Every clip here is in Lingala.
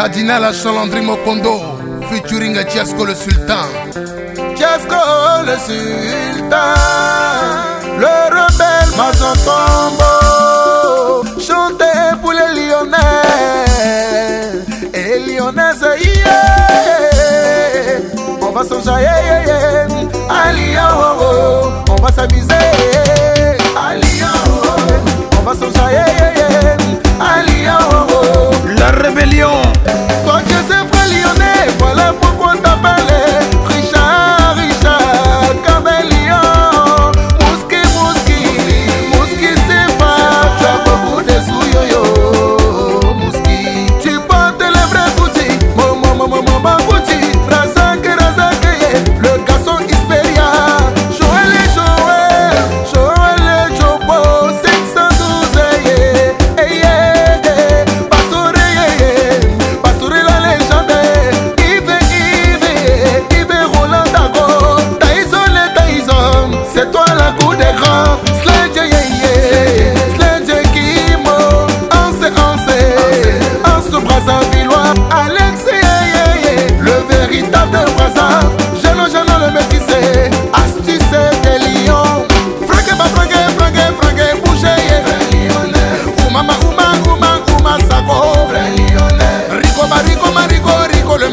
Cardinal à Chalandry Mokondo, featuring à Tiasco le Sultan. Tiasco le Sultan, le rebelle Mazotombo, chanté pour les Lyonnais et Lyonnaises. Yeah, on va songer, yeah, yeah, yeah. Alliance, oh, oh, oh. on va s'amuser. Marico Rico le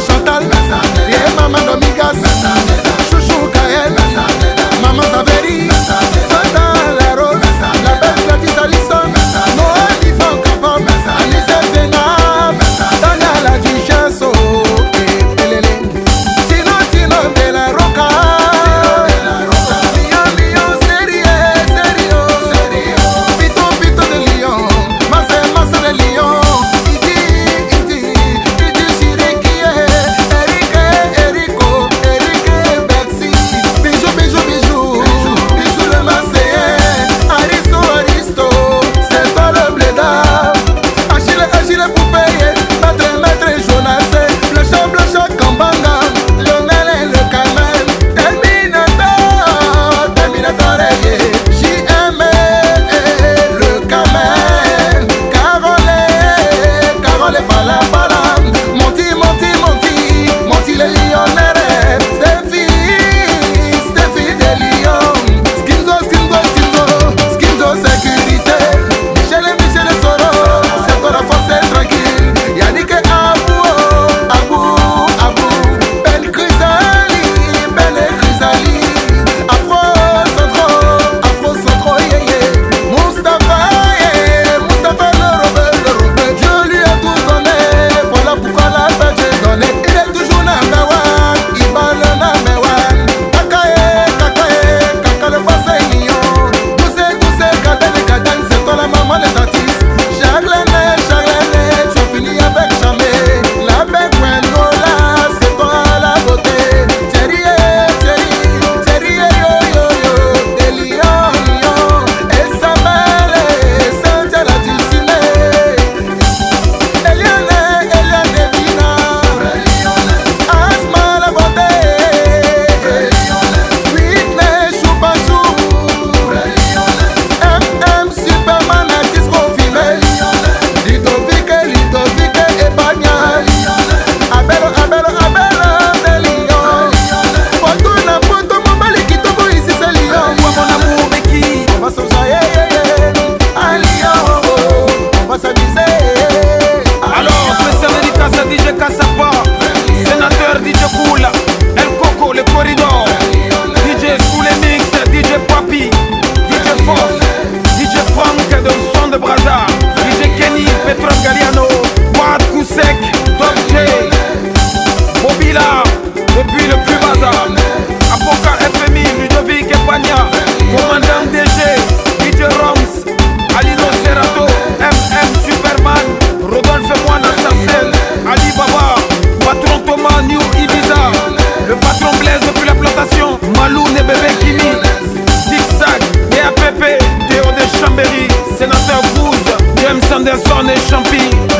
Santa.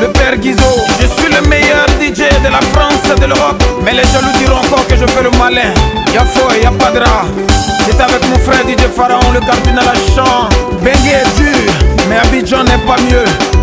le père Je suis le meilleur DJ de la France et de l'Europe. Mais les jaloux diront encore que je fais le malin. Y'a faux et y'a pas de rat. J'étais avec mon frère DJ Pharaon, le cardinal à champ. Bengue est dur, mais Abidjan n'est pas mieux.